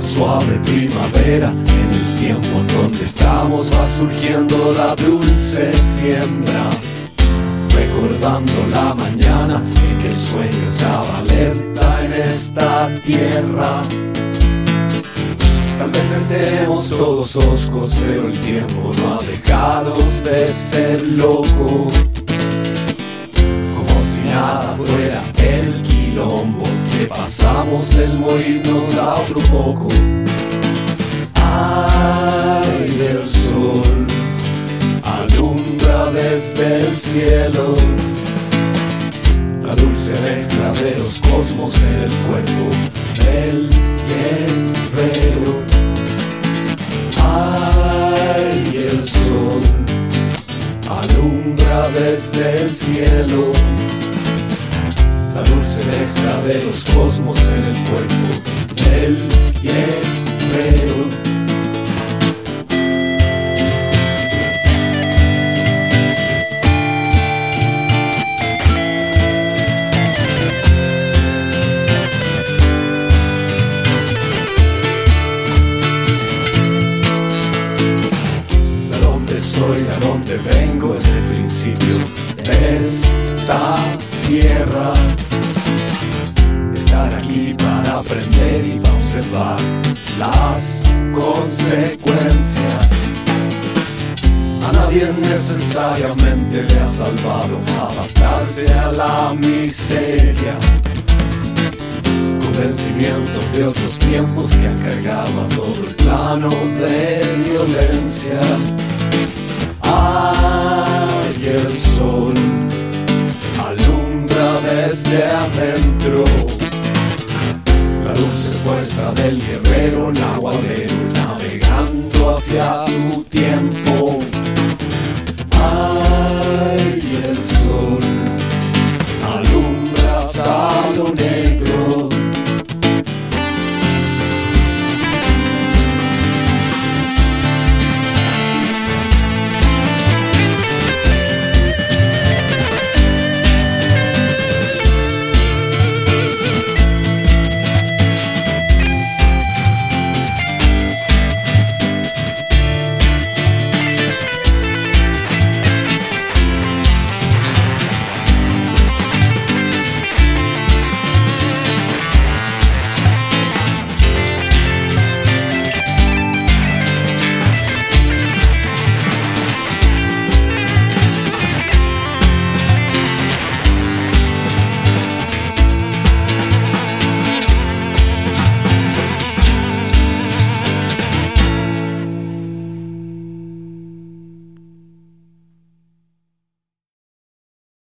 suave primavera, en el tiempo en donde estamos va surgiendo la dulce siembra. Recordando la mañana en que el sueño estaba alerta en esta tierra. Tal vez estemos todos oscos, pero el tiempo no ha dejado de ser loco. Pasamos, el morirnos da otro poco. Ay, el sol alumbra desde el cielo. La dulce mezcla de los cosmos en el cuerpo del guerrero. Ay, el sol alumbra desde el cielo. La dulce mezcla de los cosmos en el cuerpo del guerrero. soy, de dónde vengo desde el principio esta tierra. Aquí para aprender y para observar las consecuencias. A nadie necesariamente le ha salvado adaptarse a la miseria. Convencimientos de otros tiempos que han cargado a todo el plano de violencia. Ay, el sol alumbra desde adentro. el guerrero nahuatl navegando hacia su tiempo. Ah,